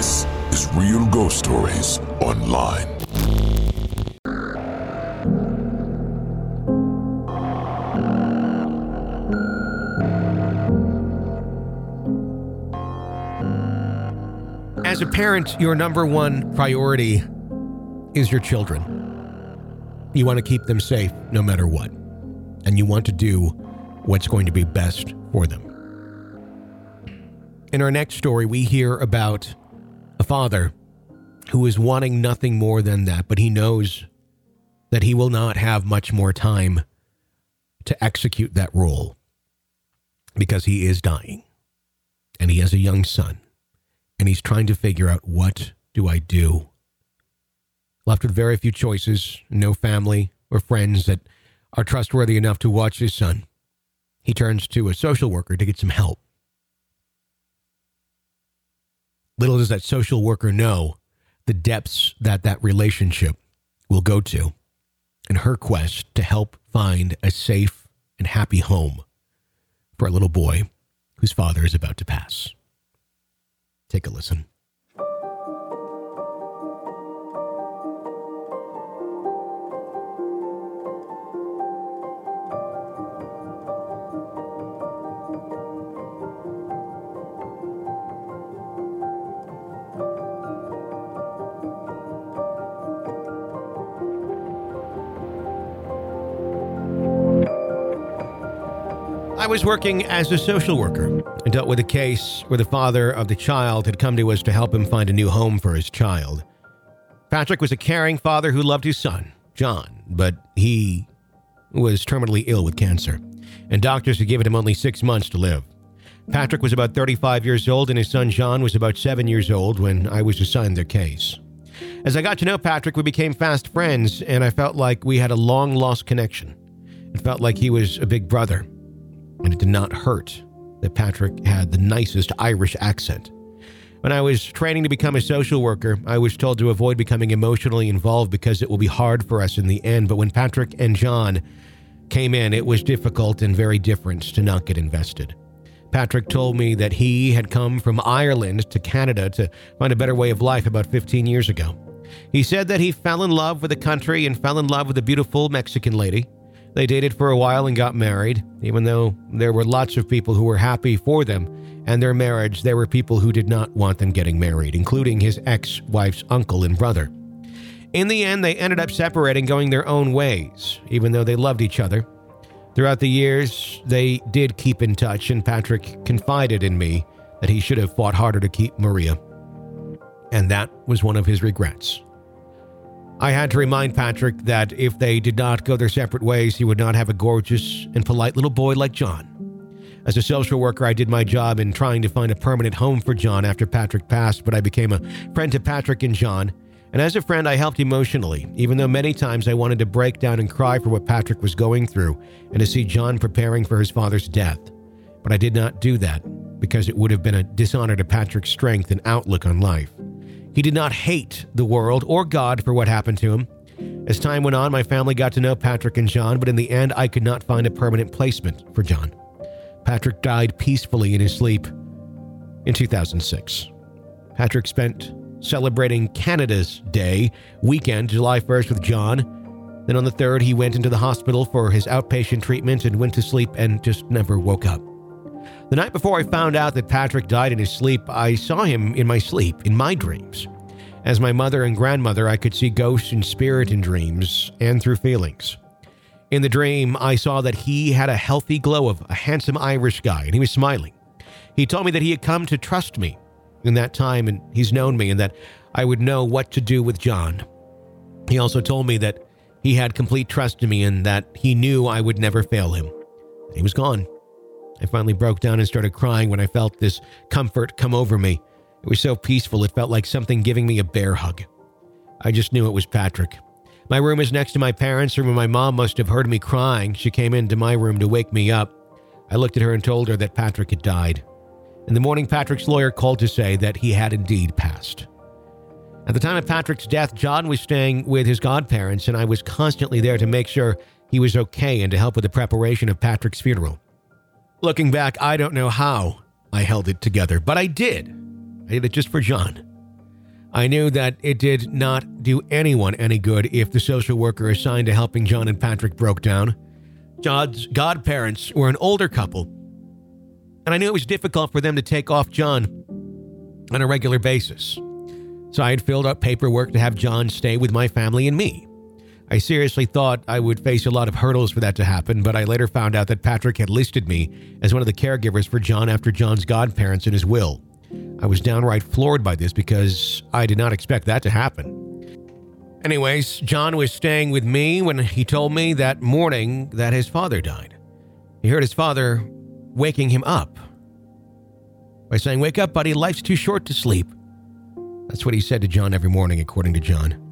This is Real Ghost Stories Online. As a parent, your number one priority is your children. You want to keep them safe no matter what, and you want to do what's going to be best for them. In our next story, we hear about a father who is wanting nothing more than that, but he knows that he will not have much more time to execute that role because he is dying and he has a young son and he's trying to figure out what do I do? Left with very few choices, no family or friends that are trustworthy enough to watch his son. He turns to a social worker to get some help. Little does that social worker know the depths that that relationship will go to in her quest to help find a safe and happy home for a little boy whose father is about to pass. Take a listen. I was working as a social worker and dealt with a case where the father of the child had come to us to help him find a new home for his child. Patrick was a caring father who loved his son, John, but he was terminally ill with cancer, and doctors had given him only six months to live. Patrick was about 35 years old, and his son John was about seven years old when I was assigned their case. As I got to know Patrick, we became fast friends, and I felt like we had a long lost connection. It felt like he was a big brother and it did not hurt that Patrick had the nicest Irish accent. When I was training to become a social worker, I was told to avoid becoming emotionally involved because it will be hard for us in the end. But when Patrick and John came in, it was difficult and very different to not get invested. Patrick told me that he had come from Ireland to Canada to find a better way of life about 15 years ago. He said that he fell in love with the country and fell in love with a beautiful Mexican lady. They dated for a while and got married. Even though there were lots of people who were happy for them and their marriage, there were people who did not want them getting married, including his ex wife's uncle and brother. In the end, they ended up separating, going their own ways, even though they loved each other. Throughout the years, they did keep in touch, and Patrick confided in me that he should have fought harder to keep Maria. And that was one of his regrets. I had to remind Patrick that if they did not go their separate ways, he would not have a gorgeous and polite little boy like John. As a social worker, I did my job in trying to find a permanent home for John after Patrick passed, but I became a friend to Patrick and John. And as a friend, I helped emotionally, even though many times I wanted to break down and cry for what Patrick was going through and to see John preparing for his father's death. But I did not do that because it would have been a dishonor to Patrick's strength and outlook on life. He did not hate the world or God for what happened to him. As time went on, my family got to know Patrick and John, but in the end, I could not find a permanent placement for John. Patrick died peacefully in his sleep in 2006. Patrick spent celebrating Canada's Day weekend, July 1st, with John. Then on the 3rd, he went into the hospital for his outpatient treatment and went to sleep and just never woke up. The night before I found out that Patrick died in his sleep, I saw him in my sleep, in my dreams. As my mother and grandmother, I could see ghosts and spirit in dreams and through feelings. In the dream, I saw that he had a healthy glow of a handsome Irish guy, and he was smiling. He told me that he had come to trust me in that time, and he's known me, and that I would know what to do with John. He also told me that he had complete trust in me and that he knew I would never fail him. He was gone. I finally broke down and started crying when I felt this comfort come over me. It was so peaceful, it felt like something giving me a bear hug. I just knew it was Patrick. My room is next to my parents' room, and my mom must have heard me crying. She came into my room to wake me up. I looked at her and told her that Patrick had died. In the morning, Patrick's lawyer called to say that he had indeed passed. At the time of Patrick's death, John was staying with his godparents, and I was constantly there to make sure he was okay and to help with the preparation of Patrick's funeral. Looking back, I don't know how I held it together, but I did. I did it just for John. I knew that it did not do anyone any good if the social worker assigned to helping John and Patrick broke down. John's godparents were an older couple, and I knew it was difficult for them to take off John on a regular basis. So I had filled out paperwork to have John stay with my family and me. I seriously thought I would face a lot of hurdles for that to happen, but I later found out that Patrick had listed me as one of the caregivers for John after John's godparents in his will. I was downright floored by this because I did not expect that to happen. Anyways, John was staying with me when he told me that morning that his father died. He heard his father waking him up by saying, Wake up, buddy, life's too short to sleep. That's what he said to John every morning, according to John.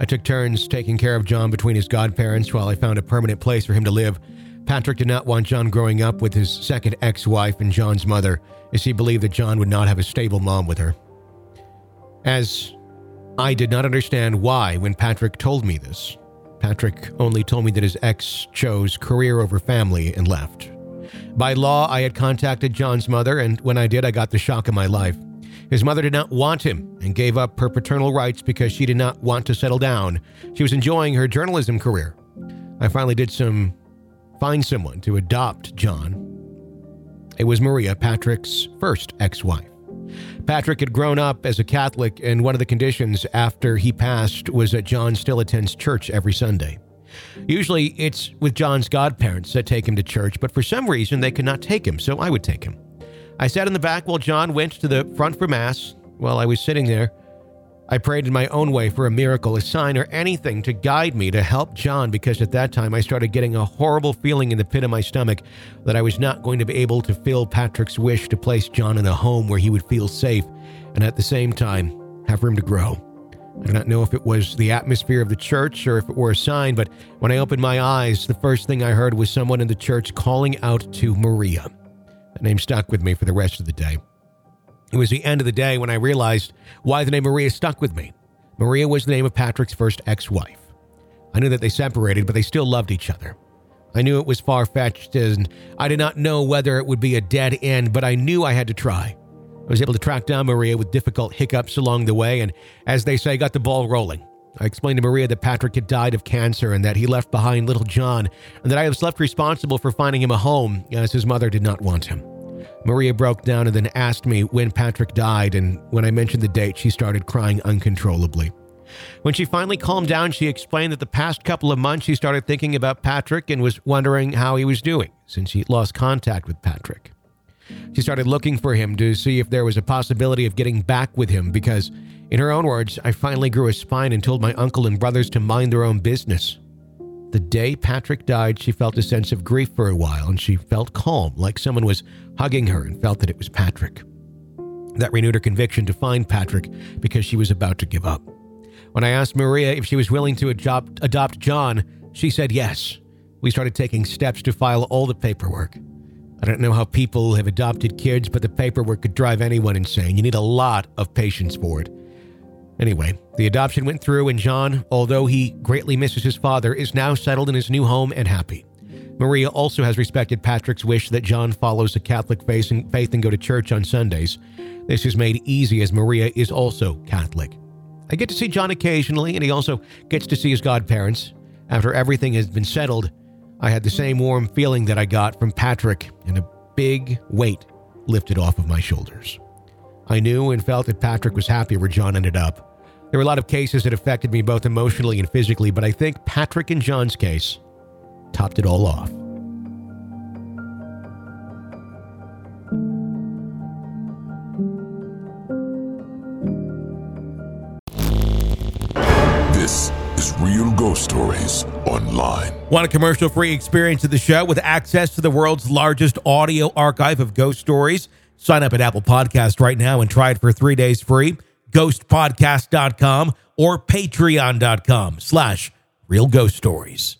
I took turns taking care of John between his godparents while I found a permanent place for him to live. Patrick did not want John growing up with his second ex wife and John's mother, as he believed that John would not have a stable mom with her. As I did not understand why when Patrick told me this, Patrick only told me that his ex chose career over family and left. By law, I had contacted John's mother, and when I did, I got the shock of my life. His mother did not want him and gave up her paternal rights because she did not want to settle down. She was enjoying her journalism career. I finally did some find someone to adopt John. It was Maria, Patrick's first ex wife. Patrick had grown up as a Catholic, and one of the conditions after he passed was that John still attends church every Sunday. Usually it's with John's godparents that take him to church, but for some reason they could not take him, so I would take him. I sat in the back while John went to the front for Mass. While I was sitting there, I prayed in my own way for a miracle, a sign, or anything to guide me to help John because at that time I started getting a horrible feeling in the pit of my stomach that I was not going to be able to fill Patrick's wish to place John in a home where he would feel safe and at the same time have room to grow. I do not know if it was the atmosphere of the church or if it were a sign, but when I opened my eyes, the first thing I heard was someone in the church calling out to Maria. That name stuck with me for the rest of the day. It was the end of the day when I realized why the name Maria stuck with me. Maria was the name of Patrick's first ex wife. I knew that they separated, but they still loved each other. I knew it was far fetched, and I did not know whether it would be a dead end, but I knew I had to try. I was able to track down Maria with difficult hiccups along the way, and as they say, got the ball rolling. I explained to Maria that Patrick had died of cancer and that he left behind little John, and that I was left responsible for finding him a home, as his mother did not want him. Maria broke down and then asked me when Patrick died, and when I mentioned the date, she started crying uncontrollably. When she finally calmed down, she explained that the past couple of months she started thinking about Patrick and was wondering how he was doing since she lost contact with Patrick. She started looking for him to see if there was a possibility of getting back with him because, in her own words, I finally grew a spine and told my uncle and brothers to mind their own business. The day Patrick died, she felt a sense of grief for a while and she felt calm, like someone was hugging her and felt that it was Patrick. That renewed her conviction to find Patrick because she was about to give up. When I asked Maria if she was willing to adopt, adopt John, she said yes. We started taking steps to file all the paperwork. I don't know how people have adopted kids, but the paperwork could drive anyone insane. You need a lot of patience for it. Anyway, the adoption went through, and John, although he greatly misses his father, is now settled in his new home and happy. Maria also has respected Patrick's wish that John follows the Catholic faith and go to church on Sundays. This is made easy as Maria is also Catholic. I get to see John occasionally, and he also gets to see his godparents. After everything has been settled, I had the same warm feeling that I got from Patrick, and a big weight lifted off of my shoulders. I knew and felt that Patrick was happy where John ended up. There were a lot of cases that affected me both emotionally and physically, but I think Patrick and John's case topped it all off. This is Real Ghost Stories Online. Want a commercial free experience of the show with access to the world's largest audio archive of ghost stories? Sign up at Apple Podcast right now and try it for three days free. Ghostpodcast.com or patreon.com slash real ghost stories.